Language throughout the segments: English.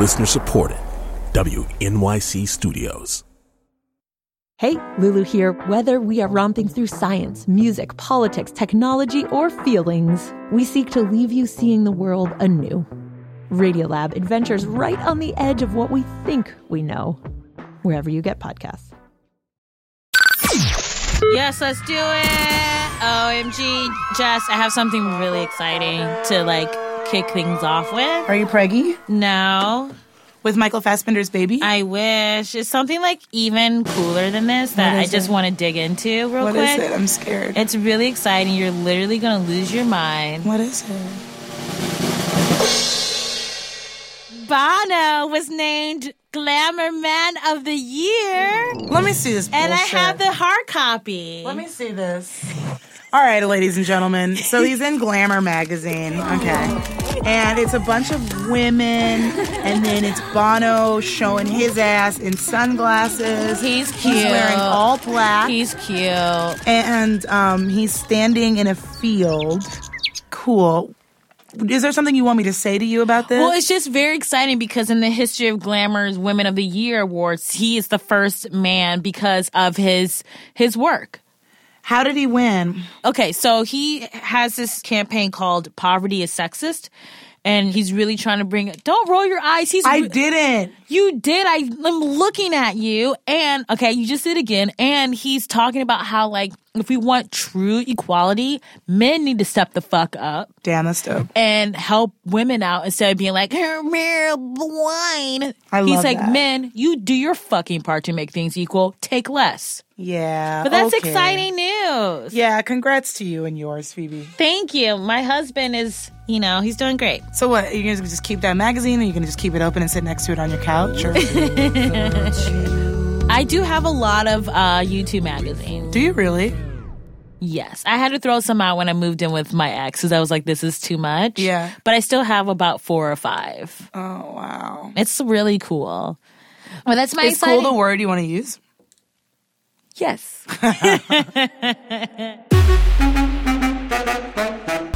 Listener supported. WNYC Studios. Hey, Lulu here. Whether we are romping through science, music, politics, technology, or feelings, we seek to leave you seeing the world anew. Radiolab adventures right on the edge of what we think we know, wherever you get podcasts. Yes, let's do it. OMG, Jess, I have something really exciting to like kick things off with. Are you preggy? No. With Michael Fassbender's baby? I wish. It's something like even cooler than this that I just it? want to dig into real What quick. is it? I'm scared. It's really exciting. You're literally going to lose your mind. what is it? Bono was named Glamour Man of the Year. Let me see this And I have the hard copy. Let me see this. All right, ladies and gentlemen. So he's in Glamour magazine. Okay. And it's a bunch of women, and then it's Bono showing his ass in sunglasses. He's cute. He's wearing all black. He's cute. and um, he's standing in a field. Cool. Is there something you want me to say to you about this? Well, it's just very exciting because in the history of Glamour's Women of the Year awards, he is the first man because of his his work. How did he win? Okay, so he has this campaign called "Poverty is Sexist," and he's really trying to bring. Don't roll your eyes. He's I didn't. You did. I, I'm looking at you, and okay, you just did again. And he's talking about how like if we want true equality, men need to step the fuck up Damn, that's dope. and help women out instead of being like, "Here, mere wine. I He's like, that. men, you do your fucking part to make things equal. Take less. Yeah. But that's okay. exciting news. Yeah, congrats to you and yours, Phoebe. Thank you. My husband is, you know, he's doing great. So what? you're you gonna just keep that magazine, or you're gonna just keep it open and sit next to it on your couch? Or I do have a lot of uh, U2 magazines. do you really? Yes, I had to throw some out when I moved in with my ex because I was like, this is too much. Yeah. But I still have about four or five. Oh wow. It's really cool. Well, that's my Is exciting- cool the word you want to use? Yes.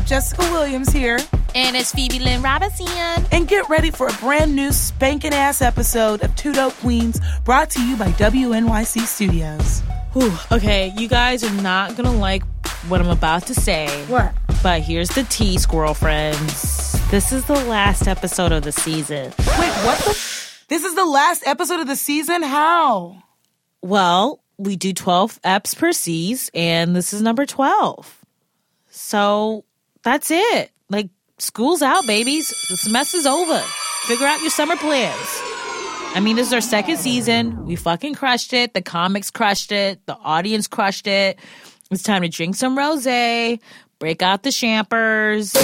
Up, Jessica Williams here, And it's Phoebe Lynn Robinson. and get ready for a brand new spanking ass episode of Two Dope Queens, brought to you by WNYC Studios. Whew, okay, you guys are not gonna like what I'm about to say. What? But here's the tea, squirrel friends. This is the last episode of the season. Wait, what the? This is the last episode of the season. How? Well, we do 12 eps per season, and this is number 12. So that's it. Like, school's out, babies. The semester's over. Figure out your summer plans. I mean, this is our second season. We fucking crushed it. The comics crushed it. The audience crushed it. It's time to drink some rose, break out the champers.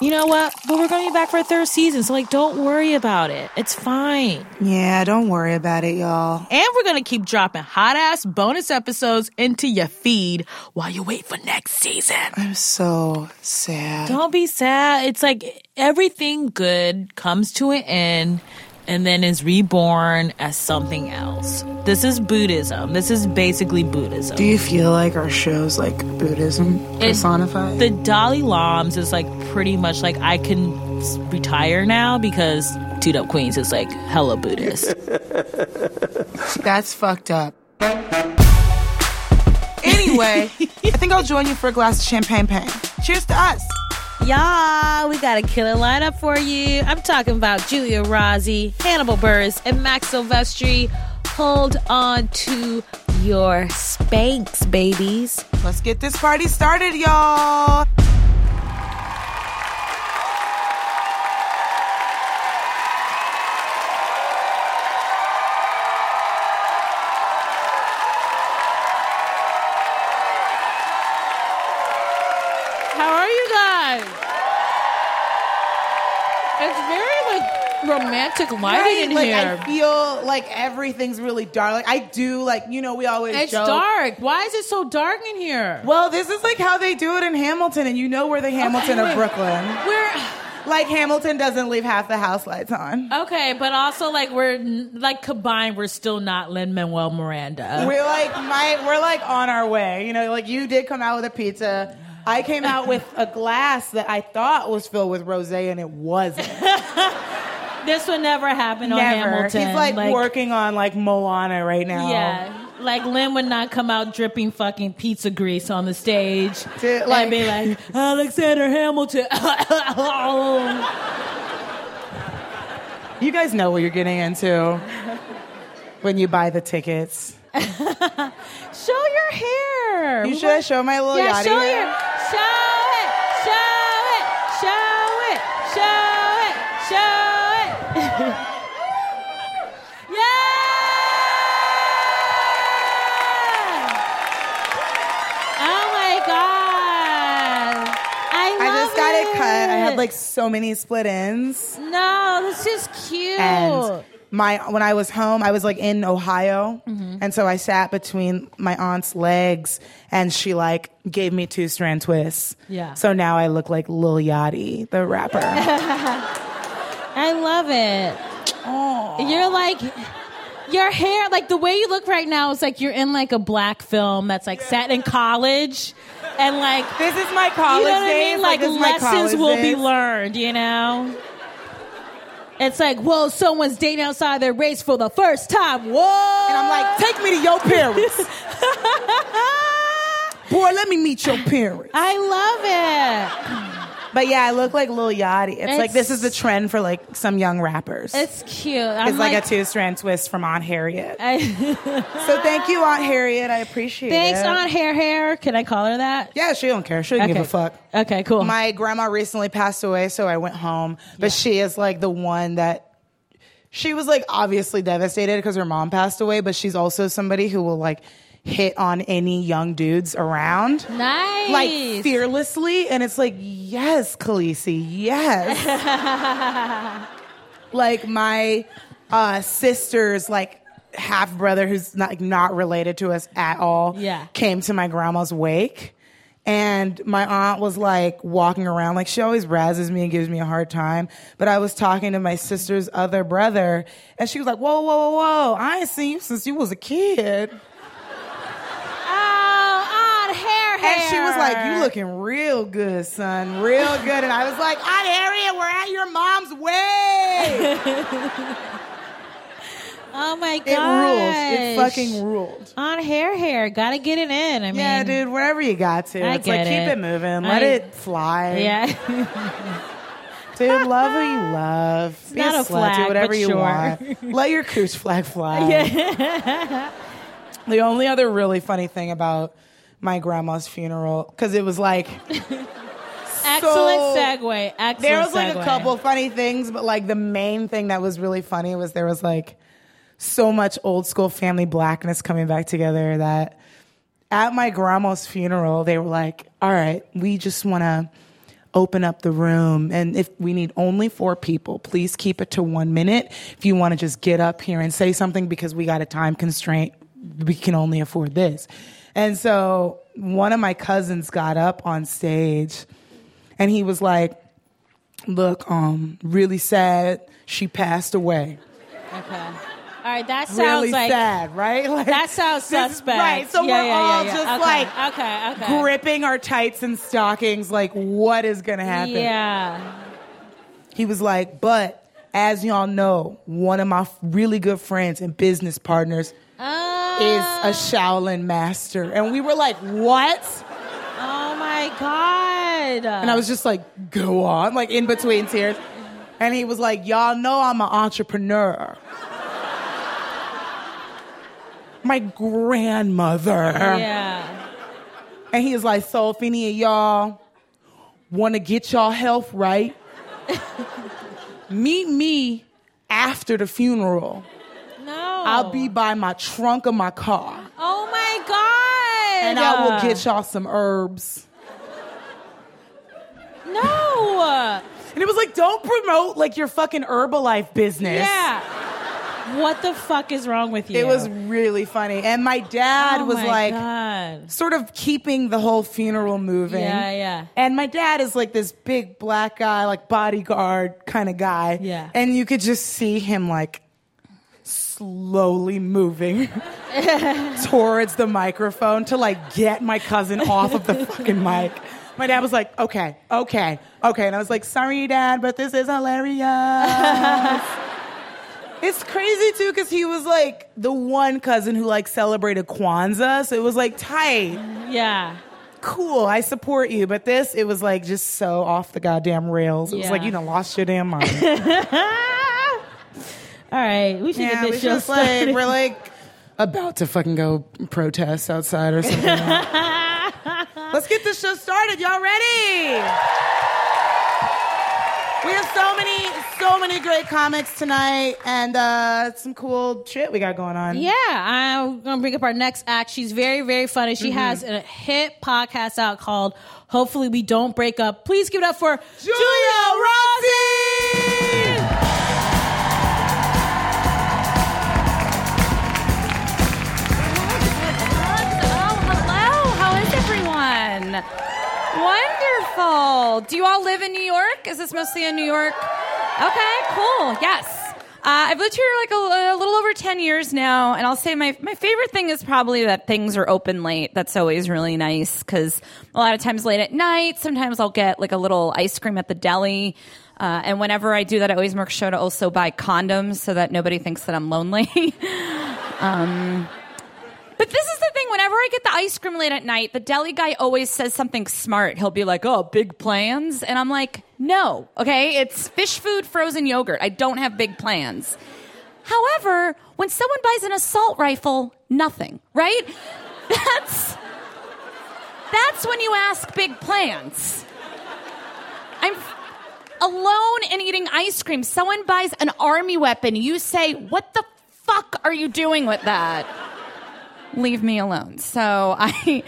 You know what? But we're going to be back for a third season, so like, don't worry about it. It's fine. Yeah, don't worry about it, y'all. And we're gonna keep dropping hot ass bonus episodes into your feed while you wait for next season. I'm so sad. Don't be sad. It's like everything good comes to an end and then is reborn as something else. This is Buddhism. This is basically Buddhism. Do you feel like our show's like Buddhism personified? the Dalai Lama's is like pretty much like I can retire now because Two Dope Queens is like hella Buddhist. That's fucked up. Anyway, I think I'll join you for a glass of champagne pain. Cheers to us. Y'all, we got a killer lineup for you. I'm talking about Giulia Rozzi, Hannibal Buress, and Max Silvestri. Hold on to your spanks, babies. Let's get this party started, y'all. Romantic lighting in like here. I feel like everything's really dark. Like I do, like you know, we always it's joke. dark. Why is it so dark in here? Well, this is like how they do it in Hamilton, and you know we're the Hamilton of. Brooklyn. We're Like Hamilton doesn't leave half the house lights on. okay, but also like we're like combined, we're still not Lin Manuel Miranda. We're like my, we're like on our way. You know, like you did come out with a pizza. I came out with a glass that I thought was filled with rosé, and it wasn't. This would never happen on Hamilton. He's like, working on like Moana right now. Yeah. Like Lin would not come out dripping fucking pizza grease on the stage To, and like- be like, Alexander Hamilton. You guys know what you're getting into when you buy the tickets. show your hair. You should want- show my little Yeah, yachty show hair. your, show like so many split ends. no, this is cute. And my when I was home, I was like in Ohio, Mm-hmm. and so I sat between my aunt's legs, and she like gave me two strand twists. Yeah. So now I look like Lil Yachty, the rapper. I love it. You're like your hair, like the way you look right now is like you're in like a black film that's like set in college, and like this is my college you know what I days. mean. Like, this lessons will be learned. You know. It's like, well, someone's dating outside their race for the first time. Whoa. And I'm like, take me to your parents. Boy, let me meet your parents. I love But yeah, I look like Lil Yachty. It's, like this is the trend for like some young rappers. It's cute. I'm It's like, a two strand twist from Aunt Harriet. So thank you, Aunt Harriet. I appreciate it. Thanks, it. Aunt Hair Hair. Can I call her that? Yeah, she don't care. She don't give a fuck. Okay, cool. My grandma recently passed away, so I went home. But she is like the one that she was like obviously devastated because her mom passed away, but she's also somebody who will like hit on any young dudes around. nice. Like fearlessly, and it's like, yes, Khaleesi, yes. like my uh, sister's like half brother, who's not like, not related to us at all, Yeah. came to my grandma's wake. And my aunt was like walking around, like she always razzes me and gives me a hard time. But I was talking to my sister's other brother, and she was like, "Whoa, whoa, whoa, whoa! I ain't seen you since you was a kid." Oh, Aunt Hair. And she was like, "You looking real good, son, real good." And I was like, "Aunt Harriet, we're at your mom's way." Oh my god. It god. ruled. It fucking ruled. On Hair Hair. Gotta get it in. I mean, Yeah, dude. Wherever you got to, I it's like get keep it. it moving. Let I- it fly. Yeah. dude. Love who you love. Be not a a flag, do whatever but you sure. want. Let your cooch flag fly. Yeah. the only other really funny thing about my grandma's funeral because it was like Excellent So- segue. Excellent there was like segue. a couple funny things, but like the main thing that was really funny was there was like so much old school family blackness coming back together that at my grandma's funeral, they were like, all right, we just want to open up the room. And if we need only four people, please keep it to one minute. If you want to just get up here and say something because we got a time constraint, we can only afford this. And so one of my cousins got up on stage and he was like, look, um, really sad. She passed away. Okay. All right, that sounds really like sad, right? Like, that sounds suspect. right? So Yeah, we're yeah, all yeah, yeah. just Okay, like okay, okay. gripping our tights and stockings, like what is gonna happen? Yeah. He was like, but as y'all know, one of my really good friends and business partners Uh, is a ah. Shaolin master, and we were like, what? oh my god. And I was just like, go on, like in between tears. And he was like, y'all know I'm an entrepreneur. My grandmother. Yeah. And he was like, so if any of y'all want to get y'all health right, meet me after the funeral. I'll be by my trunk of my car. Oh my god. And I will get y'all some herbs. No. And it was like, don't promote like your fucking Herbalife business. Yeah. What the fuck is wrong with you? It was really funny. And my dad oh was my like God. sort of keeping the whole funeral moving. Yeah, yeah. And my dad is like this big black guy, like bodyguard kind of guy. Yeah. And you could just see him like slowly moving towards the microphone to like get my cousin off of the fucking mic. My dad was like, okay, okay, okay. And I was like, sorry, dad, but this is hilarious. it's crazy too, because he was like the one cousin who like celebrated Kwanzaa. So it was like tight. Yeah. Cool, I support you. But this, it was like just so off the goddamn rails. It was like you done lost your damn mind. All right, we should yeah, get we this show just like started. we're like about to fucking go protest outside or something. Let's get this show started. Y'all ready? We have so many, so many great comics tonight, and uh, some cool shit we got going on. Yeah, I'm gonna bring up our next act. She's very, very funny. She Mm-hmm. has a hit podcast out called "Hopefully We Don't Break Up." Please give it up for Giulia Rozzi. Wonderful. Do you all live in New York? Is this mostly in New York? Okay, cool. Yes. Uh, I've lived here like a, a little over 10 years now, and I'll say my, my favorite thing is probably that things are open late. That's always really nice because a lot of times late at night, sometimes I'll get like a little ice cream at the deli. Uh, and whenever I do that, I always make sure to also buy condoms so that nobody thinks that I'm lonely. But this is the thing. Whenever I get the ice cream late at night, the deli guy always says something smart. He'll be like, "Oh, big plans," and I'm like, "No, okay, it's fish food, frozen yogurt. I don't have big plans." However, when someone buys an assault rifle, nothing, right? That's that's when you ask big plans. I'm alone and eating ice cream. Someone buys an army weapon. You say, "What the fuck are you doing with that?" Leave me alone. So I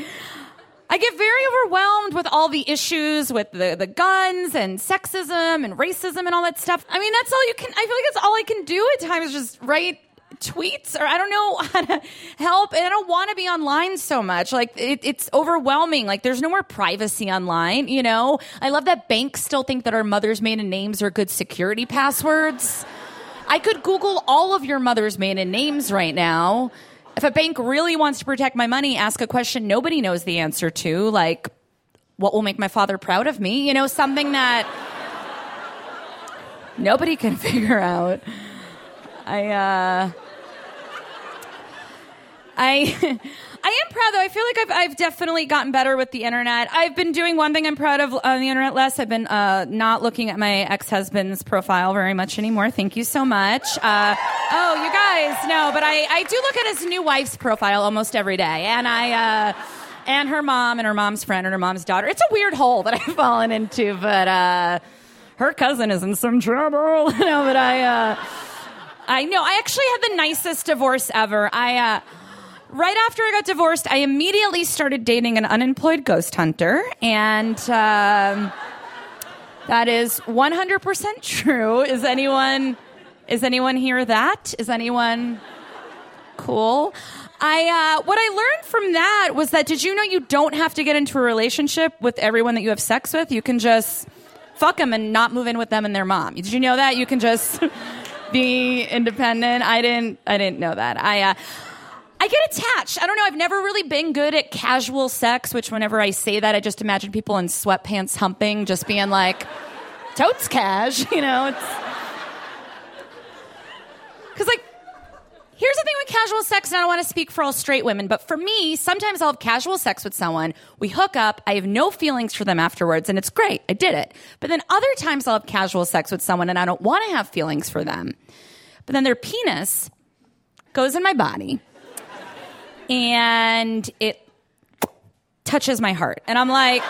I get very overwhelmed with all the issues with the, the guns and sexism and racism and all that stuff. I mean, that's all you can I feel like that's all I can do at times just write tweets or I don't know how to help and I don't want to be online so much. Like it, it's overwhelming. Like there's no more privacy online, you know? I love that banks still think that our mother's maiden names are good security passwords. I could Google all of your mother's maiden names right now. If a bank really wants to protect my money, ask a question nobody knows the answer to, like, what will make my father proud of me? You know, something that nobody can figure out. I, uh, I. I am proud though. I feel like I've, I've definitely gotten better with the internet. I've been doing one thing I'm proud of on the internet less. I've been uh, not looking at my ex husband's profile very much anymore. Thank you so much. Uh, oh, you guys, no, but I, I do look at his new wife's profile almost every day, and I. Uh, and her mom and her mom's friend and her mom's daughter. It's a weird hole that I've fallen into, but uh, her cousin is in some trouble. no, but I, uh, I know. I actually had the nicest divorce ever. I, uh, right after I got divorced, I immediately started dating an unemployed ghost hunter, and um, that is 100% true. Is anyone, is anyone here? that? Is anyone cool? I uh, what I learned from that was that did you know you don't have to get into a relationship with everyone that you have sex with? You can just fuck them and not move in with them and their mom. Did you know that? You can just be independent. I didn't. I didn't know that. I. Uh, I get attached. I don't know. I've never really been good at casual sex, which whenever I say that, I just imagine people in sweatpants humping, just being like, totes cash, you know? It's. Because, like, here's the thing with casual sex, and I don't want to speak for all straight women, but for me, sometimes I'll have casual sex with someone, we hook up, I have no feelings for them afterwards, and it's great. I did it. But then other times I'll have casual sex with someone, and I don't want to have feelings for them. But then their penis goes in my body and it touches my heart. And I'm like,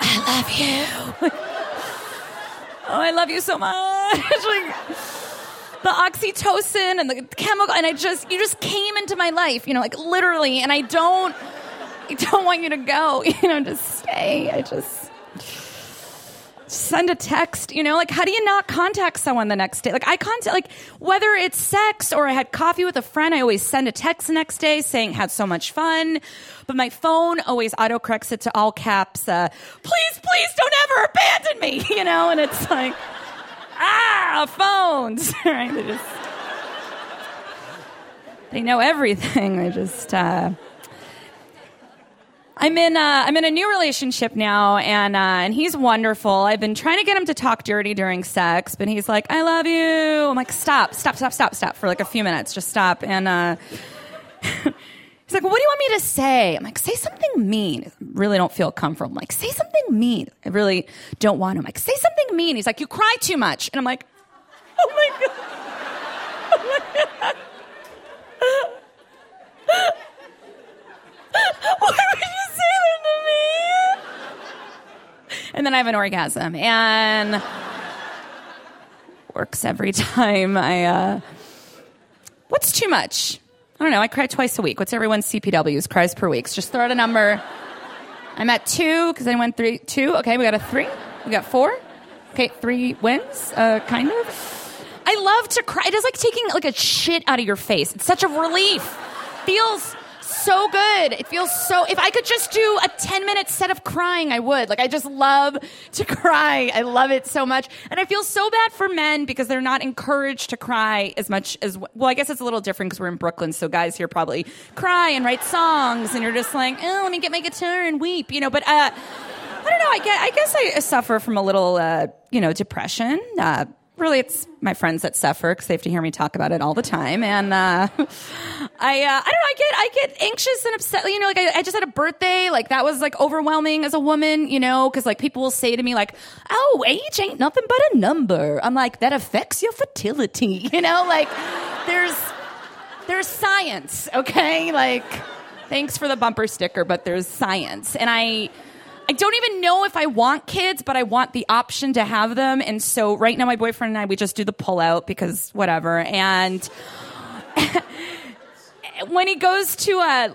I love you. oh, I love you so much. like, the oxytocin and the chemical, and I just, you just came into my life, you know, like literally, and I don't, I don't want you to go, you know, just stay. I just, send a text, you know, like how do you not contact someone the next day? Like I contact, like whether it's sex or I had coffee with a friend, I always send a text the next day saying had so much fun. But my phone always autocorrects it to all caps. Uh, please, please don't ever abandon me, you know. And it's like, ah, phones, right? They just they know everything. They just. Uh, I'm in uh, I'm in a new relationship now, and uh, and he's wonderful. I've been trying to get him to talk dirty during sex, but he's like, "I love you." I'm like, "Stop, stop, stop, stop, stop!" For like a few minutes, just stop. And uh, he's like, well, "What do you want me to say?" I'm like, "Say something mean." I really don't feel comfortable. I'm like, "Say something mean." I really don't want him. I'm like, "Say something mean." He's like, "You cry too much," and I'm like, "Oh my god." Oh my god. Why would me? And then I have an orgasm, and works every time. I uh, what's too much? I don't know. I cry twice a week. What's everyone's CPW's cries per week? Just throw out a number. I'm at two because I went three, two. Okay, we got a three. We got four. Okay, three wins, uh, kind of. I love to cry. It is like taking like a shit out of your face. It's such a relief. Feels so good. It feels so. If I could just do a 10 minute set of crying, I would. Like, I just love to cry. I love it so much. And I feel so bad for men because they're not encouraged to cry as much as. Well, I guess it's a little different because we're in Brooklyn, so guys here probably cry and write songs, and you're just like, oh, let me get my guitar and weep, you know. But, uh, I don't know. I I guess I suffer from a little, uh, you know, depression. Uh, really, it's my friends that suffer because they have to hear me talk about it all the time. And uh, I, uh, I don't know. I get, I get anxious and upset. You know, like I, I just had a birthday. Like that was like overwhelming as a woman. You know, because like people will say to me like, "Oh, age ain't nothing but a number." I'm like, that affects your fertility. You know, like there's, there's science. Okay, like thanks for the bumper sticker, but there's science, and I. I don't even know if I want kids, but I want the option to have them. And so right now, my boyfriend and I, we just do the pull out because whatever. And when he goes to uh,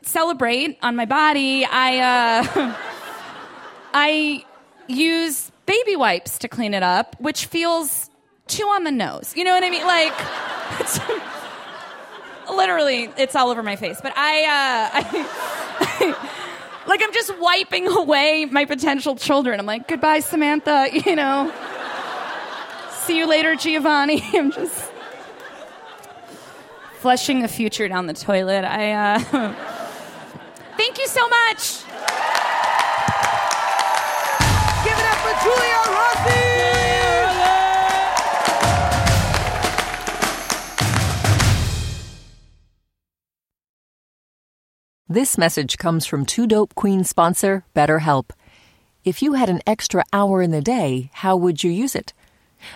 celebrate on my body, I, uh, I use baby wipes to clean it up, which feels too on the nose. You know what I mean? Like, it's, literally, it's all over my face. But I, uh, I like I'm just wiping away my potential children. I'm like, goodbye, Samantha, you know. See you later, Giovanni. I'm just flushing the future down the toilet. I uh Thank you so much. Give it up for Giulia Rozzi! This message comes from Two Dope Queen sponsor, BetterHelp. If you had an extra hour in the day, how would you use it?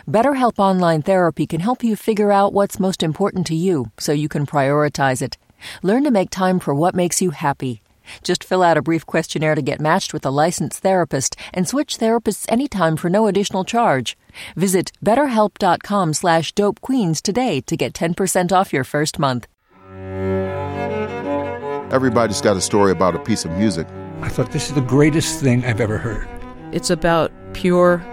BetterHelp Online Therapy can help you figure out what's most important to you so you can prioritize it. Learn to make time for what makes you happy. Just fill out a brief questionnaire to get matched with a licensed therapist and switch therapists anytime for no additional charge. Visit betterhelp.com slash dopequeens today to get 10% off your first month. Everybody's got a story about a piece of music. I thought this is the greatest thing I've ever heard. It's about pure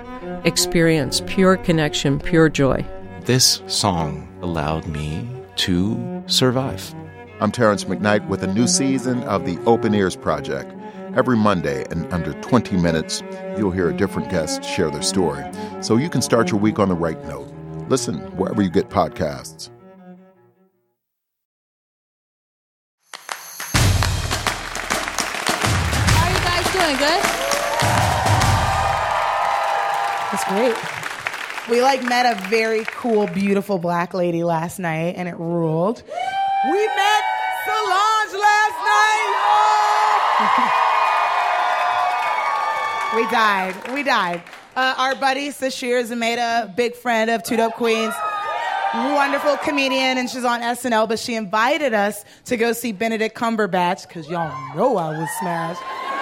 experience, pure connection, pure joy. This song allowed me to survive. I'm Terrence McKnight with a new season of the Open Ears Project. Every Monday, in under 20 minutes, you'll hear a different guest share their story. So you can start your week on the right note. Listen wherever you get podcasts. That's great. We like met a very cool, beautiful black lady last night, and it ruled. We met Solange last night. we died. We died. Uh, our buddy Sasheer Zamata, big friend of Two Dope Queens, wonderful comedian, and she's on SNL. But she invited us to go see Benedict Cumberbatch because y'all know I was smashed,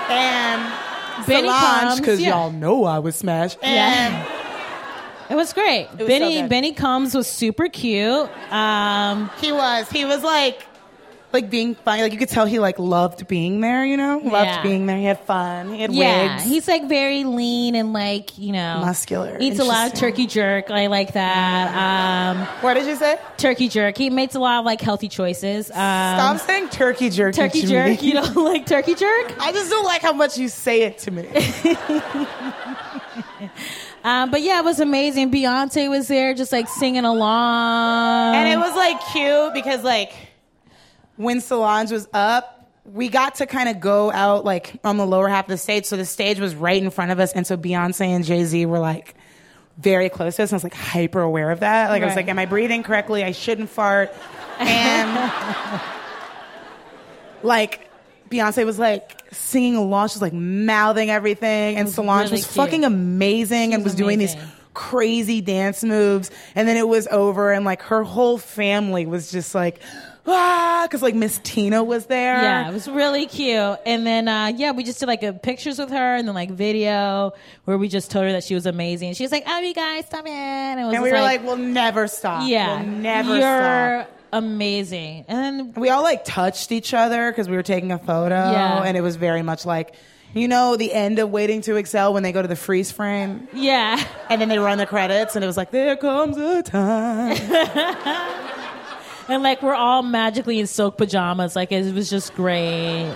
and Benny Solange comes, because yeah. y'all know I was smashed, and. It was great. was Benny so. Benny Combs was super cute. Um, He was. He was like, like being fun. Like you could tell he like loved being there. You know, loved Yeah. being there. He had fun. He had yeah, wigs. he's like very lean and like you know Muscular. Eats a lot of turkey jerk. I like that. Um, what did you say? turkey jerk. He makes a lot of like healthy choices. Um, Stop saying turkey jerky. turkey jerk. Me. You don't like turkey jerk? I just don't like how much you say it to me. Um, but yeah, it was amazing. Beyonce was there, just like singing along, and it was like cute because like when Solange was up, we got to kind of go out like on the lower half of the stage. So the stage was right in front of us. And so Beyonce and Jay Z were like very close to us. And I was like hyper aware of that. Like, I was like, am I breathing correctly? I shouldn't fart. And like, Beyonce was like singing along. She was like mouthing everything. And Solange really was cute. fucking amazing and was doing these crazy dance moves. And then it was over. And like her whole family was just like, ah, because like Miss Tina was there. Yeah, it was really cute. And then, uh, yeah, we just did like a pictures with her and then like video where we just told her that she was amazing. She was like, "Oh, you guys, stop it!" And, it was And we were like, we'll never stop. "Yeah, We'll never you're stop. amazing." And then We all like touched each other because we were taking a photo. Yeah. And it was very much like, you know, the end of Waiting to Exhale when they go to the freeze frame. yeah, And then they run the credits and it was like, there comes a time. and like we're all magically in silk pajamas. Like it was just great.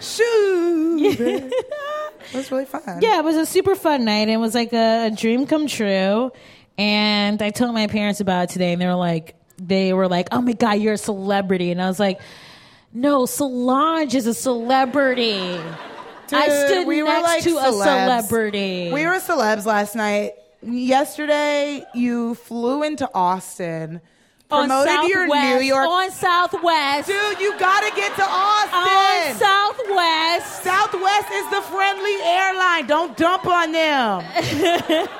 Shoo. it was really fun. Yeah, it was a super fun night. It was like a, a dream come true. And I told my parents about it today, and they were like, they were like, "Oh my god, you're a celebrity!" And I was like, "No, Solange is a celebrity. I stood we next like to a celebrity. We were celebs last night. Yesterday, you flew into Austin, on promoted your Southwest, New York. on Southwest, Dude, you gotta get to Austin. on Southwest." Southwest is the friendly airline. Don't dump on them.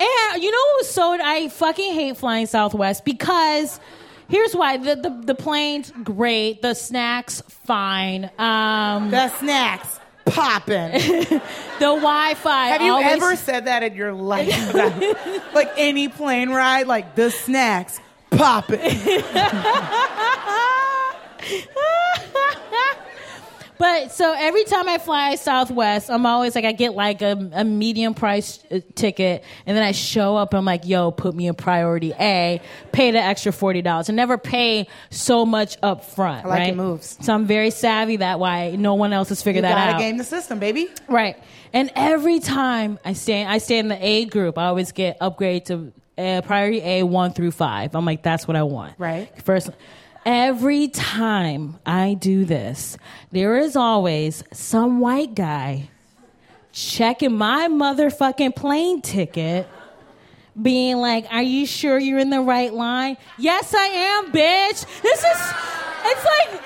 And you know what was so I fucking hate flying Southwest because here's why the the, the plane's great, the snacks fine, um, The snacks popping. the Wi-Fi. Have you always- ever said that in your life? like any plane ride, like the snacks popping. But so every time I fly Southwest, I'm always like I get like a, a medium price uh, ticket, and then I show up. I'm like, "Yo, put me in priority A, pay the extra forty dollars, and never pay so much up front." I like right? your moves. So I'm very savvy that way. No one else has You figured that out You gotta game the system, baby. Right. And every time I stay, I stay in the A group. I always get upgrade to uh, priority A one through five. I'm like, that's what I want. Right. First, every time I do this, there is always some white guy checking my motherfucking plane ticket. Being like, are you sure you're in the right line? Yes, I am, bitch. This is, it's like,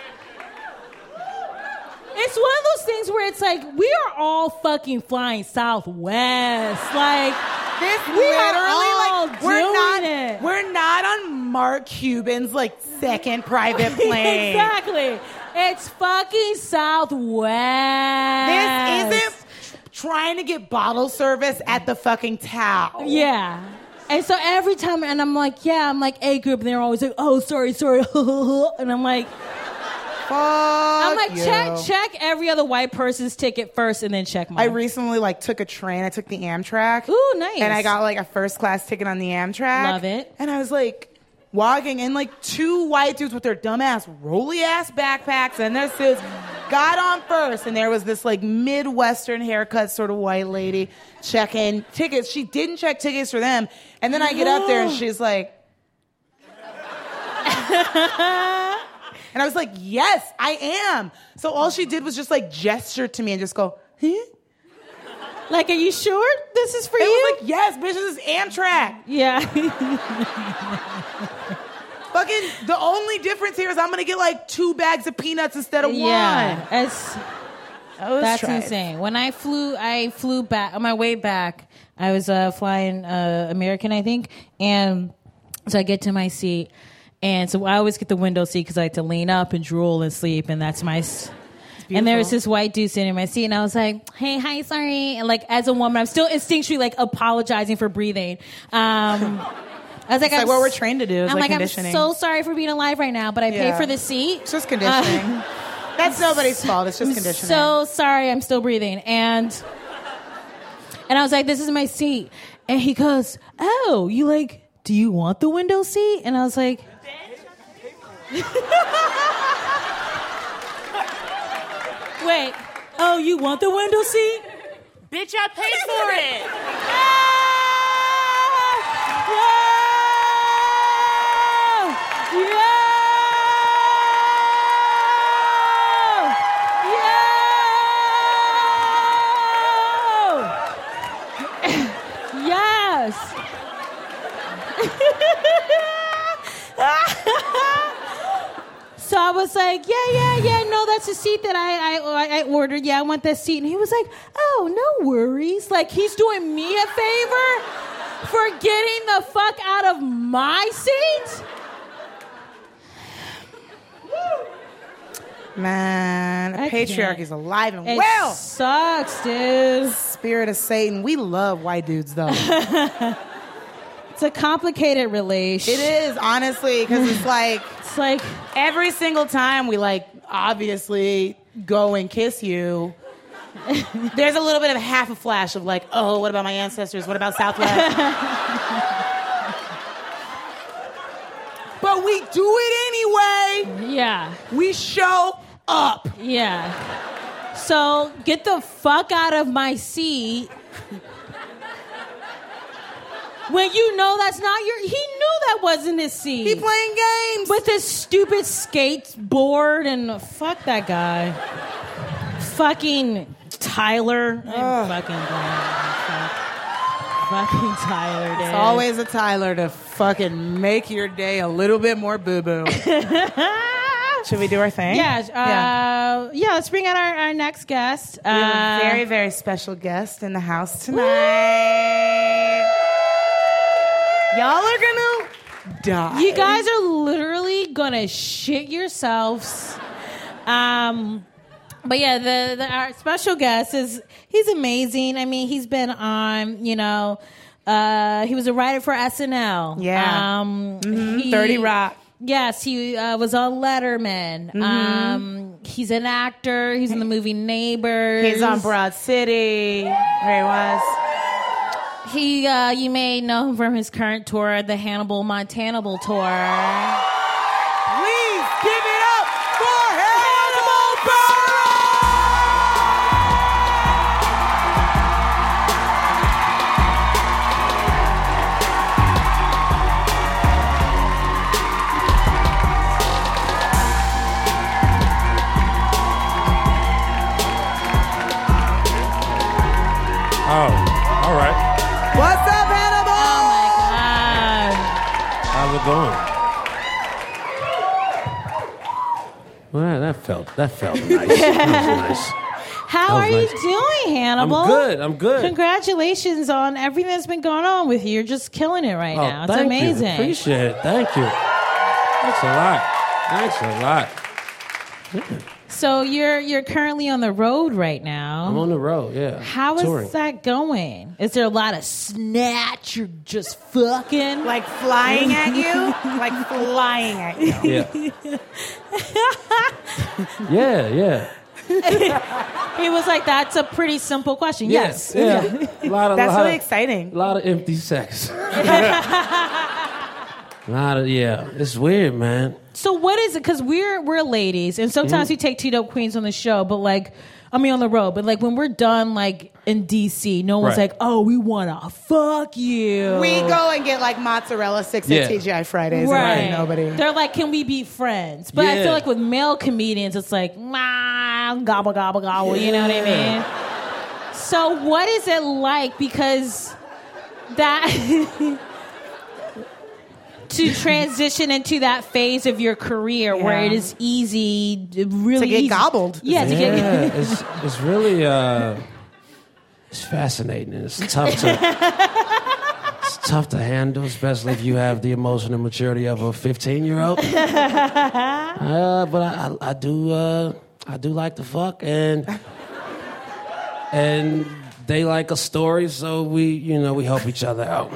it's one of those things where it's like we are all fucking flying Southwest. Like This We are literally all like we're doing not it. we're not on Mark Cuban's like second private plane. exactly. It's fucking Southwest. This isn't trying to get bottle service at the fucking Tao. Yeah. And so every time, and I'm like, yeah, I'm like A group, and they're always like, oh, sorry, sorry, and I'm like, I'm like, you. check, check every other white person's ticket first, and then check mine. I recently like took a train. I took the Amtrak. Ooh, nice. And I got like a first class ticket on the Amtrak. Love it. And I was like walking and like two white dudes with their dumbass roly ass backpacks and their suits got on first and there was this like midwestern haircut sort of white lady checking tickets. She didn't check tickets for them. And then I get up there and she's like And I was like, "Yes, I am." So all she did was just like gesture to me and just go, "Huh?" like, are you sure this is for It you? was like, yes, bitch, this is Amtrak. yeah. Fucking, the only difference here is I'm gonna get like two bags of peanuts instead of Yeah, one. I that's tried. insane. When I flew, I flew back on my way back. I was uh, flying uh, American, I think, and so I get to my seat, and so I always get the window seat because I like to lean up and drool and sleep, and that's my. s- And there was this white dude sitting in my seat, and I was like, "Hey, hi, sorry." And like, as a woman, I'm still instinctually like apologizing for breathing. Um, I was like, It's like what we're trained to do is I'm like. I'm so sorry for being alive right now, but I paid Yeah. for the seat. It's just conditioning. Uh, That's nobody's fault. It's just I'm conditioning. So sorry, I'm still breathing. And and I was like, this is my seat. And he goes, Oh, you like, do you want the window seat? And I was like, Wait, oh, you want the window seat? Bitch, I paid for it. was like, yeah, yeah, yeah, no, that's the seat that I, I, I ordered. Yeah, I want that seat. And he was like, oh, no worries. Like, he's doing me a favor for getting the fuck out of my seat? Man, I patriarchy's can't. alive and It well. sucks, dude. Spirit of Satan. We love white dudes, though. It's a complicated relation. It is honestly because it's like it's like every single time we like obviously go and kiss you. There's a little bit of half a flash of like, oh, what about my ancestors? What about Southwest? but we do it anyway. Yeah. We show up. Yeah. So get the fuck out of my seat. When you know that's not your, he knew that wasn't his seat. He playing games with his stupid skateboard and fuck that guy. fucking Tyler. I'm fucking glad. Fuck. Fucking Tyler. Dude. It's always a Tyler to fucking make your day a little bit more boo boo. Should we do our thing? Yeah, uh, yeah. Let's bring out our, our next guest. We have Uh, a very, very special guest in the house tonight. Y'all are gonna die. You guys are literally gonna shit yourselves. Um, but yeah, the, the our special guest is he's amazing. I mean, he's been on, you know, uh, he was a writer for SNL. Yeah. um, Mhm, he- 30 Rock. Yes, he uh, was on Letterman. Mhm. Um, he's an actor. He's in the movie Neighbors. He's on Broad City. There he was. He, uh, you may know him from his current tour, the Hannibal Montanable tour. Please give it up for Hannibal Oh, Going? Well, that felt that felt nice. that was nice. How are was you doing, Hannibal? I'm good. I'm good. Congratulations on everything that's been going on with you. You're just killing it right Oh, now. It's amazing. You. Appreciate it. Thank you. Thanks a lot. Thanks a lot. So you're you're currently on the road right now. I'm on the road. Yeah. How is Touring. that going? Is there a lot of snatch or just fucking like flying at you? like flying at you. Yeah. Yeah. Yeah. he was like, "That's a pretty simple question." Yes. Yeah. A lot of, That's lot really of- exciting. A lot of empty sex. A yeah. It's weird, man. So what is it? Because we're we're ladies, and sometimes Mhm. we take two dope queens on the show, but like. I mean, on the road, but like when we're done, like in DC, no one's Right. like, "Oh, we wanna fuck you." We go and get like mozzarella sticks Yeah. at TGI Fridays. right? And nobody. They're like, "Can we be friends?" But I Yeah. feel like with male comedians, it's like, "Nah, gobble gobble gobble." You know what I mean? So, what is it like? Because that to transition into that phase of your career where it is easy, really To get easy- gobbled. Yeah, to yeah, get. it's it's really uh, it's fascinating. and It's tough to it's tough to handle, especially if you have the emotional maturity of a 15 year old. Uh, but I, I, I do uh, I do like to fuck and and they like a story, so we you know we help each other out.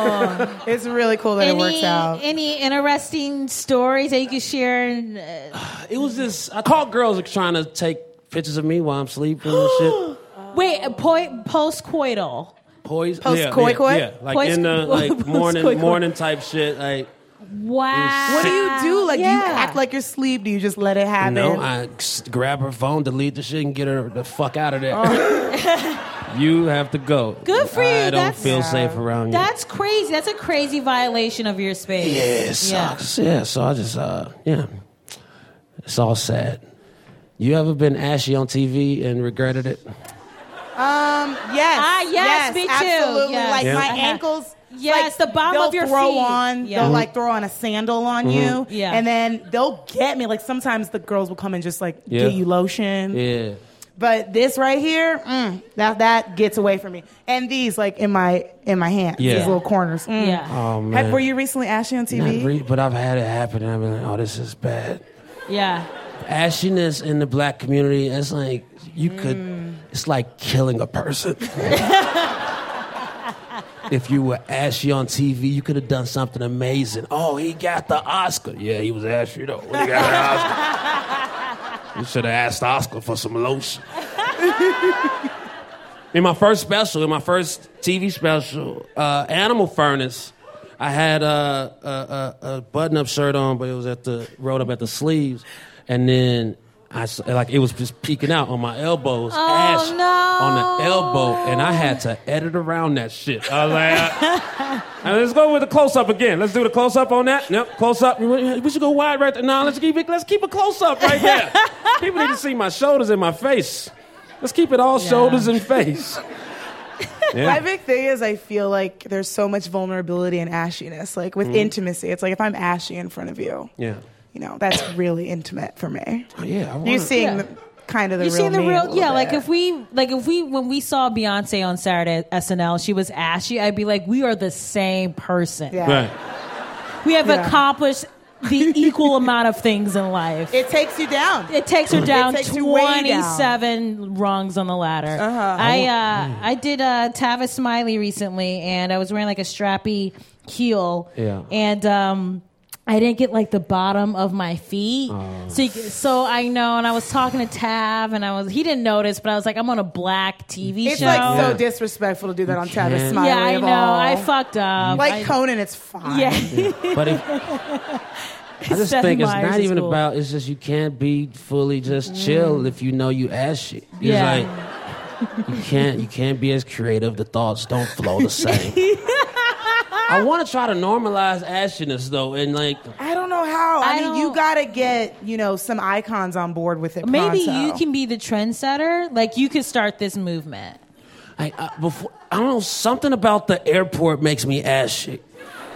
It's really cool that any, it works out. Any interesting stories that you could share? And, uh, It was just I caught girls like, trying to take pictures of me while I'm sleeping and shit. wait, po- post coital. Poison. Post yeah, koi yeah. Yeah, like Post- in the like morning koi koi. morning type shit. Like Wow. What do you do? Like, do you act like you're asleep? Do you just let it happen? No, I grab her phone, delete the shit, and get her the fuck out of there. Oh. you have to go. Good for you. I don't That's- feel safe around you. That's crazy. That's a crazy violation of your space. yeah, it sucks. Yeah. so I just uh yeah, it's all sad. You ever been ashy on TV and regretted it? Um, yes. Ah, yes, me too. Absolutely. Yes. Like Yeah. my Uh-huh. ankles Yes, the bottom they'll of your throw feet. on. Yeah. They'll like throw on a sandal on Mhm. you. Yeah. And then they'll get me. Like sometimes the girls will come and just like Yeah. get you lotion. Yeah. But this right here, mm, that that gets away from me. And these like in my in my hands, Yeah. these little corners. Mm. Yeah. Oh Had- man. were you recently ashy on Not TV? re- but I've had it happen, and I've been like, oh, this is bad. Yeah. Ashiness in the black community, it's like you could, it's like killing a person. if you were ashy on TV, you could have done something amazing. Oh, he got the Oscar. Yeah, he was ashy though. When he got the Oscar. You should have asked Oscar for some lotion. in my first special, in my first TV special, uh, Animal Furnace, I had a, a, a, a button-up shirt on, but it was at the rolled up at the sleeves, and then I s- like it was just peeking out on my elbows, Oh, ash no. on the elbow, and I had to edit around that shit. I was like, and let's go with the close up again. Let's do the close up on that. Nope, close up. We should go wide right there. No, let's keep it. Let's keep a close up right there. People need to see my shoulders and my face. Let's keep it all shoulders and face. Yeah. My big thing is I feel like there's so much vulnerability and ashiness. Like with Mhm. intimacy, it's like if I'm ashy in front of you, Yeah. You know, that's really intimate for me. Oh, yeah. I You're wanna- seeing Yeah. the, kind of the you real seen the me a real little yeah like bit. if we like if we when we saw beyonce on saturday at snl she was ashy i'd be like we are the same person Yeah. Right. we have Yeah. accomplished the equal amount of things in life it takes you down. it takes her down takes you way down. 27 rungs on the ladder. Uh-huh. I uh, I did uh, Tavis Smiley recently, and I was wearing like a strappy heel. Yeah. And um, I didn't get like the bottom of my feet. Oh. So, you, so I know, and I was talking to Tav, and I was he didn't notice, but I was like, I'm on a black TV It's show. It's like so disrespectful to do that on Tavis can't. Smiley. yeah, I know. I fucked up. like I- Conan, it's fine. Yeah. But if, I just Seth think it's Meyers not even cool. about. It's just you can't be fully just chill mm. if you know you ashy. It's Yeah. like you can't you can't be as creative. The thoughts don't flow the same. I want to try to normalize ashiness though, and like I don't know how. I, I mean, you gotta get you know some icons on board with it. Maybe pronto. you can be the trendsetter. Like you could start this movement. I, I before I don't know something about the airport makes me ashy.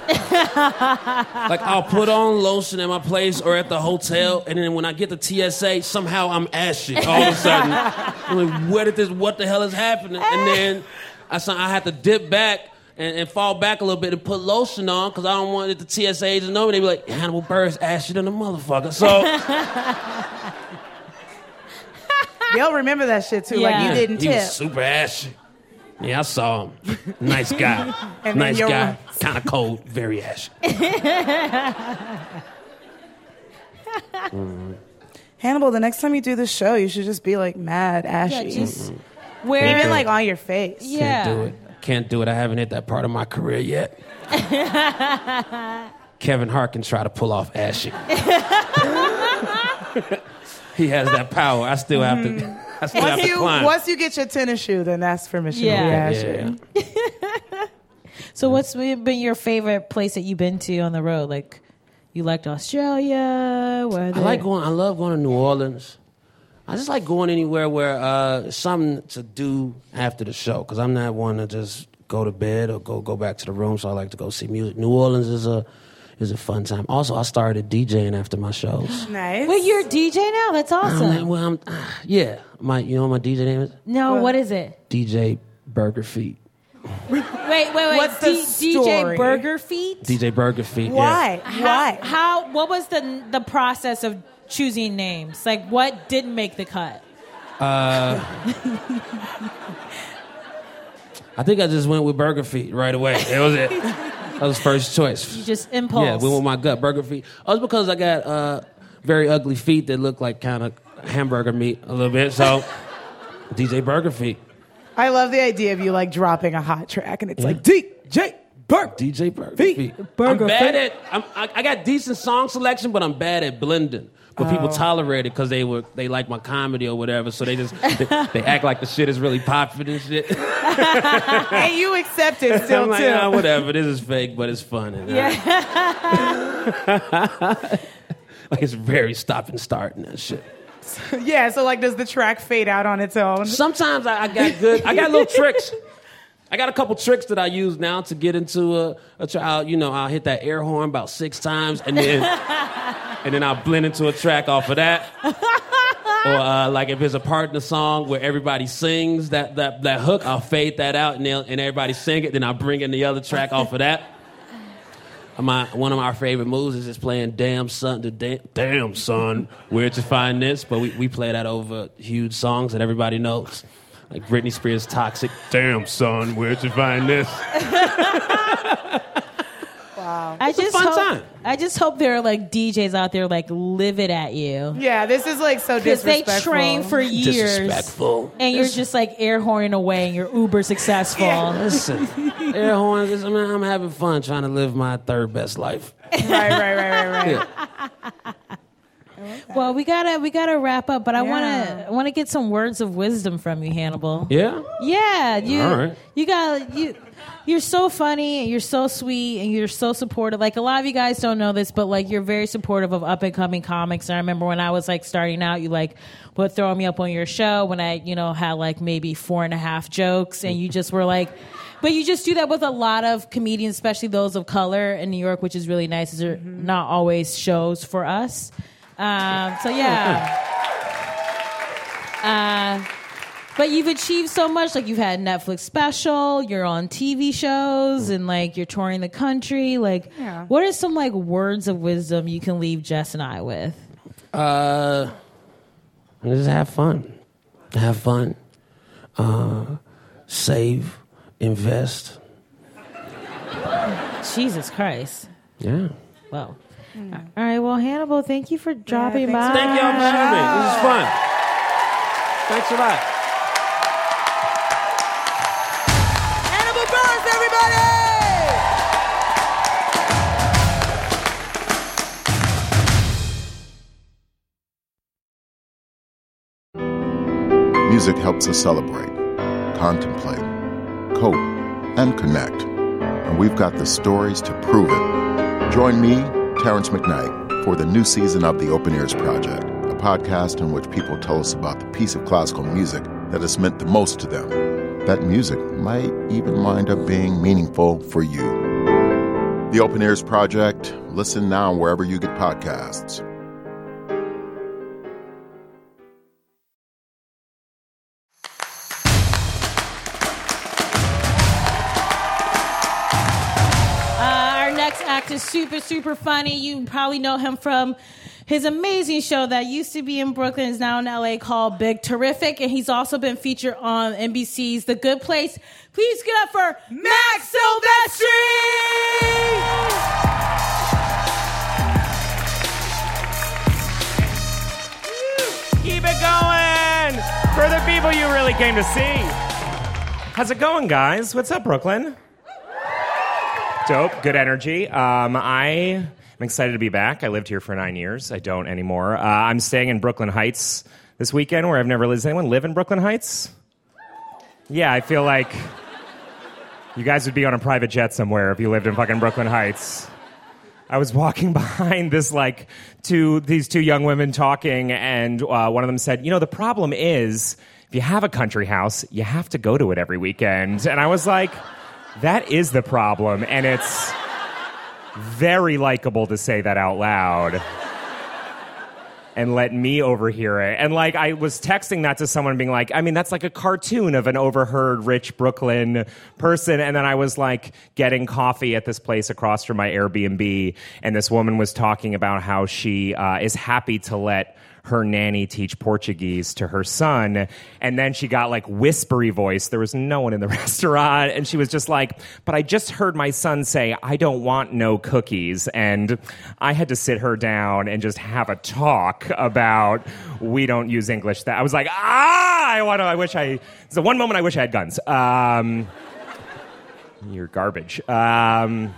like I'll put on lotion at my place or at the hotel, and then when I get to TSA, somehow I'm ashy all of a sudden. I'm like, where did this? What the hell is happening? And then I saw I had to dip back and, and fall back a little bit and put lotion on because I don't want it, the TSA agents know me. They be like, Hannibal Buress ashy than a motherfucker. So They'll remember that shit too. Like you didn't he tip. was super ashy. Yeah, I saw him. Nice guy. And then nice you're- guy. Kind of cold. Very ashy. Hannibal, the next time you do this show, you should just be like mad ashy. Yeah, just wear Even like on your face. yeah. Can't do it. Can't do it. I haven't hit that part of my career yet. Kevin Hart can try to pull off ashy. he has that power. I still have to. Mm. I still have Once to you climb. once you get your tennis shoe, then ask permission Yeah. to be ashy. yeah. So what's been your favorite place that you've been to on the road? Like you liked Australia? Where I like going. I love going to New Orleans. I just like going anywhere where uh, something to do after the show because I'm not one to just go to bed or go go back to the room. So I like to go see music. New Orleans is a is a fun time. Also, I started DJing after my shows. Nice. Well, you're a DJ now? That's I'm awesome. like, well, I'm, ah, yeah, my you know what my DJ name is no, what is it? DJ Burger Feet. Wait, wait, wait. What's the story? DJ story? Burger Feet? DJ Burger Feet. Why? How, Why? how? What was the the process of choosing names? Like, what didn't make the cut? Uh, I think I just went with Burger Feet right away. That was it. That was first choice. You just impulse. Yeah, went with my gut. Burger feet. Oh, it's because I got uh, very ugly feet that look like kind of hamburger meat a little bit. So, DJ Burger Feet. I love the idea of you like dropping a hot track and it's like DJ Burger. DJ Burger Feet. Feet. Burger I'm bad Feet. at. I'm, I, I got decent song selection, but I'm bad at blending. But people Oh. tolerate it because they were they like my comedy or whatever. So they just they, they act like the shit is really popular and shit. and you accept it still I'm like, too. ah, whatever. This is fake, but it's fun. And, uh, like it's very stop and start and that shit. yeah, so like does the track fade out on its own? Sometimes I, I got good. I got little tricks. I got a couple tricks that I use now to get into a, a you know, I'll hit that air horn about six times, and then and then I'll blend into a track off of that. or uh, like if there's a part in the song where everybody sings that that, that hook, I'll fade that out, and and everybody sing it. Then I'll bring in the other track off of that. My, one of my favorite moves is just playing "Damn Son," the damn, damn son, where'd you find this? But we, we play that over huge songs that everybody knows, like Britney Spears' "Toxic." Damn son, where'd you find this? Wow. I It's a just fun hope, time. I just hope there are like DJs out there like livid at you. Yeah, this is like so disrespectful. Because they disrespectful. train for years, Disrespectful. and you're just like air horning away, and you're uber successful. Listen, air horns. I mean, I'm having fun trying to live my third best life. Right, right, right, right, right. Yeah. Well, we gotta we gotta wrap up, but I wanna I wanna get some words of wisdom from you, Hannibal. Yeah. Yeah, you All right. you got you you're so funny and you're so sweet and you're so supportive. Like a lot of you guys don't know this, but like you're very supportive of up and coming comics. And I remember when I was like starting out, you like would throw me up on your show when I, you know, had like maybe four and a half jokes and you just were like but you just do that with a lot of comedians, especially those of color in New York, which is really nice. Is there not always shows for us. Um, so yeah. Uh, but you've achieved so much. Like you've had Netflix special, you're on TV shows, and like you're touring the country. Like, Yeah. what are some like words of wisdom you can leave Jess and I with? Uh, just have fun. Have fun. Uh, save. Invest. Jesus Christ. Yeah. Well. All right. Well, Hannibal, thank you for dropping by. Thank y'all for having me. This is fun. Thanks a lot. Hannibal Buress, everybody! Music helps us celebrate, contemplate, cope, and connect. And we've got the stories to prove it. Join me, Terrence McKnight, for the new season of the Open Ears Project, a podcast in which people tell us about the piece of classical music that has meant the most to them. That music might even wind up being meaningful for you. The Open Ears Project. Listen now wherever you get podcasts. Uh, our act is super, super funny. You probably know him from his amazing show that used to be in Brooklyn, is now in LA called Big Terrific. And he's also been featured on NBC's The Good Place. Please get up for Max Silvestri! Keep it going for the people you really came to see. How's it going, guys? What's up, Brooklyn? Dope, good energy. Um, I am excited to be back. I lived here for nine years. I don't anymore. Uh, I'm staying in Brooklyn Heights this weekend, where I've never lived. Does anyone live in Brooklyn Heights? Yeah, I feel like you guys would be on a private jet somewhere if you lived in fucking Brooklyn Heights. I was walking behind this like two these two young women talking, and uh, one of them said, "You know, the problem is if you have a country house, you have to go to it every weekend." And I was like, "That is the problem," and it's very likable to say that out loud. And let me overhear it. And like, I was texting that to someone, being like, I mean, that's like a cartoon of an overheard rich Brooklyn person. And then I was like getting coffee at this place across from my Airbnb. And this woman was talking about how she uh, is happy to let her nanny teach Portuguese to her son. And then she got like whispery voice. There was no one in the restaurant. And she was just like, But I just heard my son say, I don't want no cookies. And I had to sit her down and just have a talk about we don't use English. That I was like, Ah, I want to, I wish I, it's the one moment I wish I had guns. Um, you're garbage. Um,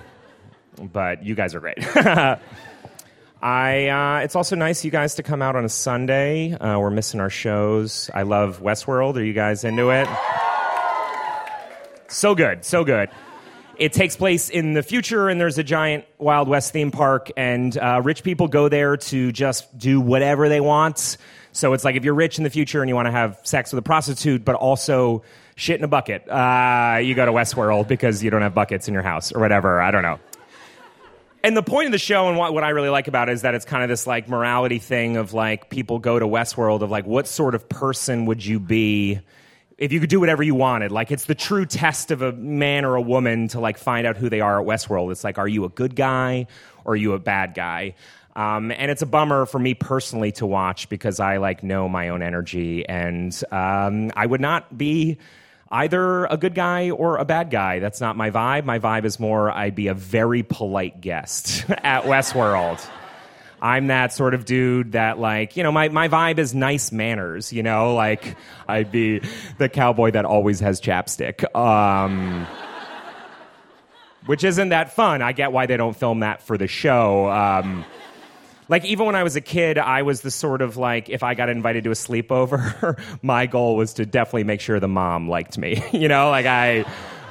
but you guys are great. I. Uh, it's also nice you guys to come out on a Sunday. Uh, we're missing our shows. I love Westworld. Are you guys into it? So good, so good. it takes place in the future, and there's a giant Wild West theme park, and uh, rich people go there to just do whatever they want. So it's like if you're rich in the future and you want to have sex with a prostitute, but also shit in a bucket, uh, you go to Westworld because you don't have buckets in your house or whatever. I don't know. And the point of the show and what, what I really like about it is that it's kind of this like morality thing of like people go to Westworld of like what sort of person would you be if you could do whatever you wanted. Like it's the true test of a man or a woman to like find out who they are at Westworld. It's like, are you a good guy or are you a bad guy? Um, and it's a bummer for me personally to watch because I like know my own energy and um, I would not be either a good guy or a bad guy. That's not my vibe. My vibe is more I'd be a very polite guest at Westworld. I'm that sort of dude that like, you know, my, my vibe is nice manners, you know, like I'd be the cowboy that always has chapstick. Um, which isn't that fun. I get why they don't film that for the show. Um, like even when I was a kid, I was the sort of like if I got invited to a sleepover, my goal was to definitely make sure the mom liked me. you know, like I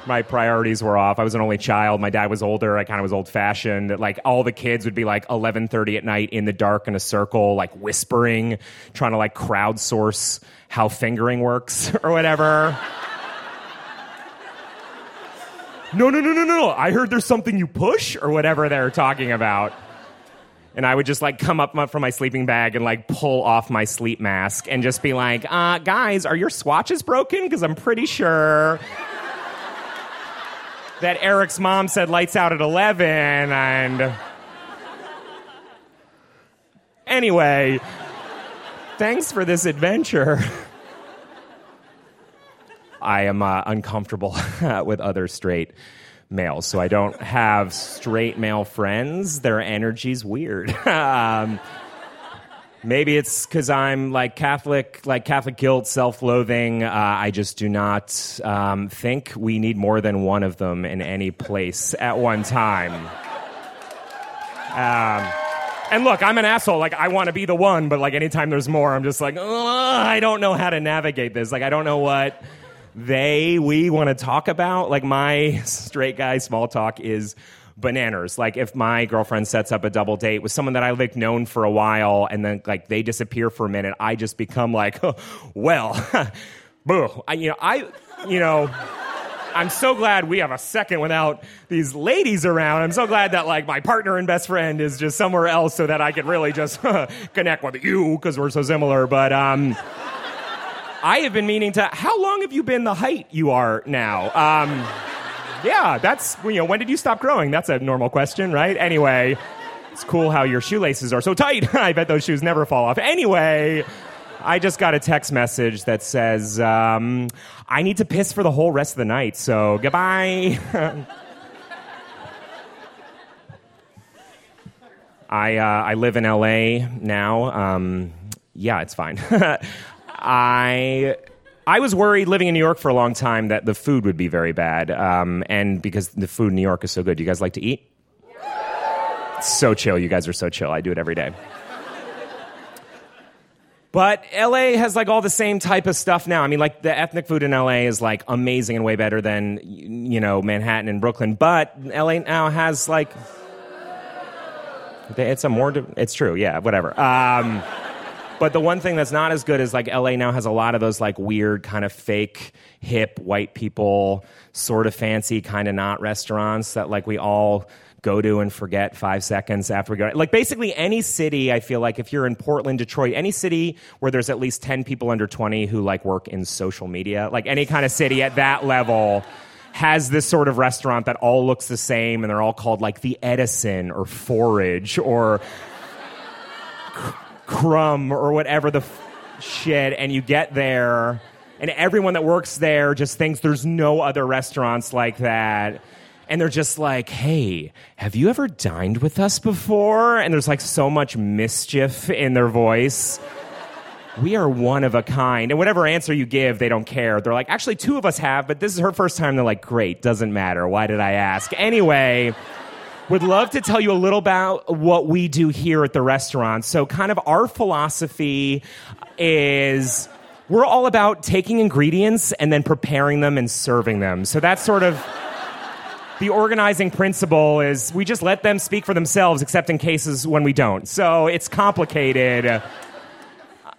my priorities were off. I was an only child. My dad was older. I kind of was old fashioned. Like all the kids would be like 11:30 at night in the dark in a circle, like whispering, trying to like crowdsource how fingering works or whatever. no, no, no, no, no. I heard there's something you push or whatever they're talking about and I would just like come up from my sleeping bag and like pull off my sleep mask and just be like, uh, guys, are your swatches broken? Because I'm pretty sure that Eric's mom said lights out at 11 and. Anyway, thanks for this adventure. I am uh, uncomfortable with other straight males, so I don't have straight male friends. Their energy's weird. um, maybe it's because I'm like Catholic, like Catholic guilt, self-loathing. Uh, I just do not um, think we need more than one of them in any place at one time. Um, and look, I'm an asshole. Like, I want to be the one, but like, anytime there's more, I'm just like, I don't know how to navigate this. Like, I don't know what they, we want to talk about. Like my straight guy small talk is bananas. Like if my girlfriend sets up a double date with someone that I like known for a while and then like they disappear for a minute, I just become like, well, boo. I, you know, I, you know, I'm so glad we have a second without these ladies around. I'm so glad that like my partner and best friend is just somewhere else so that I can really just connect with you because we're so similar. But um I have been meaning to. How long have you been the height you are now? Um, yeah, that's you know. When did you stop growing? That's a normal question, right? Anyway, it's cool how your shoelaces are so tight. I bet those shoes never fall off. Anyway. I just got a text message that says, um, I need to piss for the whole rest of the night, so goodbye. I, uh, I live in LA now. Um, yeah, it's fine. I I was worried living in New York for a long time that the food would be very bad, um, and because the food in New York is so good. Do you guys like to eat? so chill. You guys are so chill. I do it every day. But LA has like all the same type of stuff now. I mean, like the ethnic food in LA is like amazing and way better than you know Manhattan and Brooklyn. But LA now has like it's a more. It's true. Yeah. Whatever. Um, but the one thing that's not as good is like LA now has a lot of those like weird kind of fake hip white people sort of fancy kind of not restaurants that like we all go to and forget five seconds after we go. Like basically any city, I feel like if you're in Portland, Detroit, any city where there's at least 10 people under 20 who like work in social media, like any kind of city at that level has this sort of restaurant that all looks the same and they're all called like the Edison or Forage or crumb or whatever the f- shit, and you get there, and everyone that works there just thinks there's no other restaurants like that. And they're just like, hey, have you ever dined with us before? And there's like so much mischief in their voice. We are one of a kind. And whatever answer you give, they don't care. They're like, actually, two of us have, but this is her first time. They're like, great, doesn't matter. Why did I ask? Anyway would love to tell you a little about what we do here at the restaurant. So, kind of our philosophy is we're all about taking ingredients and then preparing them and serving them. So, that's sort of the organizing principle is we just let them speak for themselves, except in cases when we don't. So it's complicated.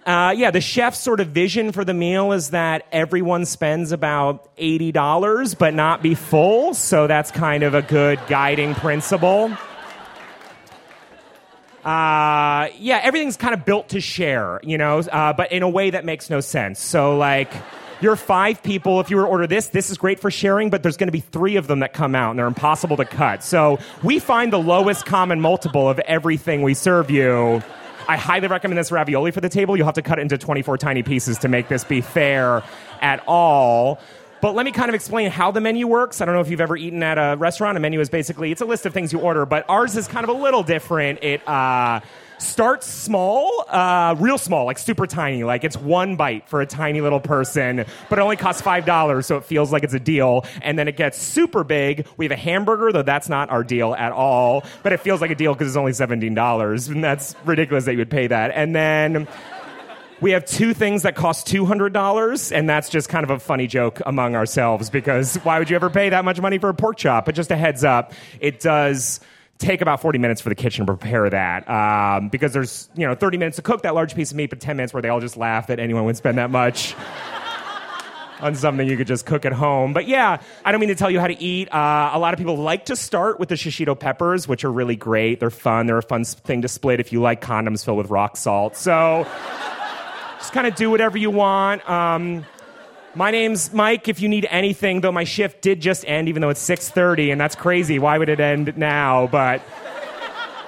Uh, yeah, the chef's sort of vision for the meal is that everyone spends about $80 but not be full. So that's kind of a good guiding principle. Uh, yeah, everything's kind of built to share, you know, uh, but in a way that makes no sense. So, like, you're five people. If you were to order this, this is great for sharing, but there's going to be three of them that come out and they're impossible to cut. So, we find the lowest common multiple of everything we serve you. I highly recommend this ravioli for the table. You'll have to cut it into 24 tiny pieces to make this be fair at all. But let me kind of explain how the menu works. I don't know if you've ever eaten at a restaurant. A menu is basically it's a list of things you order, but ours is kind of a little different. It uh, starts small, uh, real small, like super tiny. Like it's one bite for a tiny little person, but it only costs five dollars, so it feels like it's a deal. And then it gets super big. We have a hamburger, though that's not our deal at all, but it feels like a deal because it's only seventeen dollars, and that's ridiculous that you would pay that. And then. We have two things that cost $200, and that's just kind of a funny joke among ourselves because why would you ever pay that much money for a pork chop? But just a heads up, it does take about 40 minutes for the kitchen to prepare that um, because there's, you know, 30 minutes to cook that large piece of meat, but 10 minutes where they all just laugh that anyone would spend that much. on something you could just cook at home. But yeah, I don't mean to tell you how to eat. Uh, a lot of people like to start with the shishito peppers, which are really great. They're fun. They're a fun thing to split if you like condoms filled with rock salt. So just kind of do whatever you want. Um, my name's Mike. If you need anything, though, my shift did just end, even though it's 6:30, and that's crazy. Why would it end now? But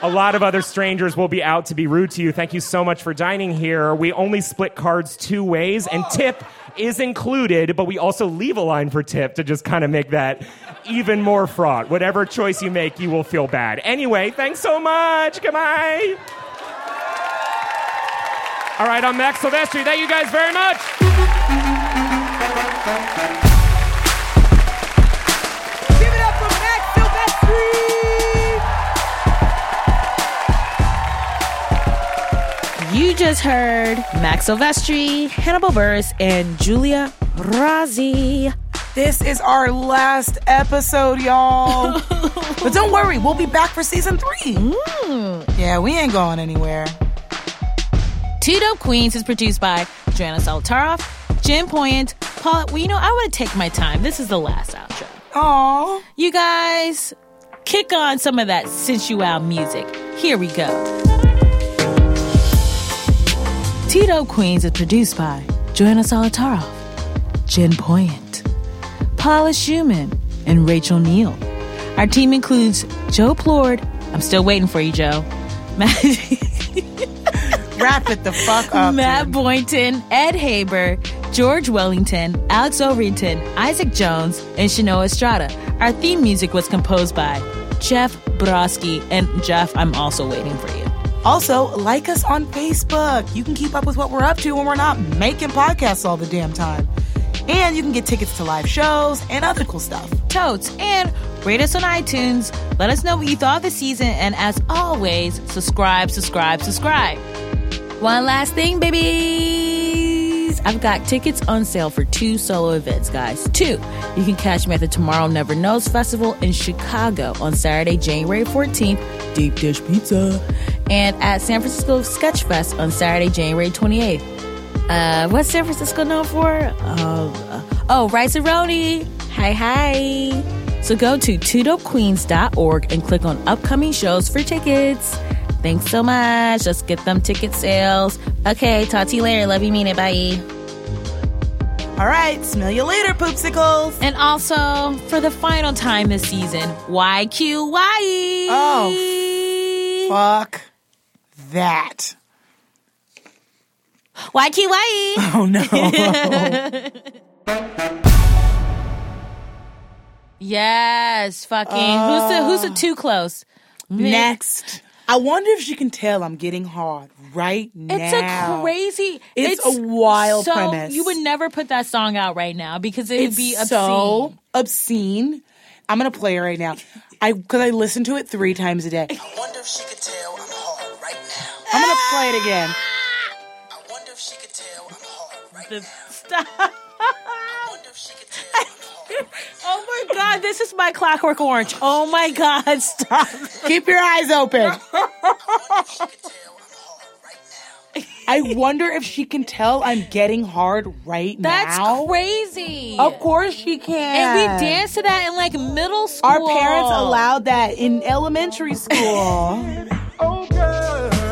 a lot of other strangers will be out to be rude to you. Thank you so much for dining here. We only split cards two ways, and tip is included, but we also leave a line for tip to just kind of make that even more fraught. Whatever choice you make, you will feel bad. Anyway, thanks so much. Goodbye. All right, I'm Max Silvestri. Thank you guys very much. You just heard Max Silvestri, Hannibal Buress, and Giulia Rozzi. This is our last episode, y'all. but don't worry, we'll be back for season three. Mm. Yeah, we ain't going anywhere. Two Dope Queens is produced by Joanna Solotaroff, Jen Poyant, Paul. Well, you know, I want to take my time. This is the last outro. Aww. You guys, kick on some of that sensual music. Here we go. Two Dope Queens is produced by Joanna Solotaroff, Jen Poyant, Paula Schumann, and Rachel Neal. Our team includes Joe Plourde. I'm still waiting for you, Joe. Matt- Wrap it the fuck up. Matt Boynton, Ed Haber, George Wellington, Alex Overington, Isaac Jones, and Shanoa Estrada. Our theme music was composed by Jeff Brodsky. And Jeff, I'm also waiting for you. Also, like us on Facebook. You can keep up with what we're up to when we're not making podcasts all the damn time. And you can get tickets to live shows and other cool stuff. Totes. And rate us on iTunes. Let us know what you thought of the season. And as always, subscribe, subscribe, subscribe. One last thing, I've got tickets on sale for two solo events, guys. Two. You can catch me at the Tomorrow Never Knows Festival in Chicago on Saturday, January 14th, Deep Dish Pizza, and at San Francisco Sketch Fest on Saturday, January 28th. Uh, what's San Francisco known for? Uh, oh, Rice-A-Roni. Hi, hi. So go to twodopequeens.org and click on upcoming shows for tickets. Thanks so much. Let's get them ticket sales. Okay, talk to you later. Love you, mean it. Bye. All right, smell you later, poopsicles. And also, for the final time this season, YQY. Oh, fuck that. YQY. Oh no. yes, fucking. who's the Who's the uh, too close? Next. I wonder if she can tell I'm getting hard right now. It's a crazy. It's a wild so, premise. You would never put that song out right now because it'd it's be obscene. so obscene. I'm gonna play it right now. I because I listen to it three times a day. I wonder if she could tell I'm hard right now. I'm gonna play it again. I wonder if she could tell I'm hard right The- now. Stop. I wonder Oh my God, this is my clockwork orange. Oh my God, stop. Keep your eyes open. I wonder if she can tell I'm getting hard right That's now. That's crazy. Of course she can. And we danced to that in like middle school. Our parents allowed that in elementary school. Oh, girl.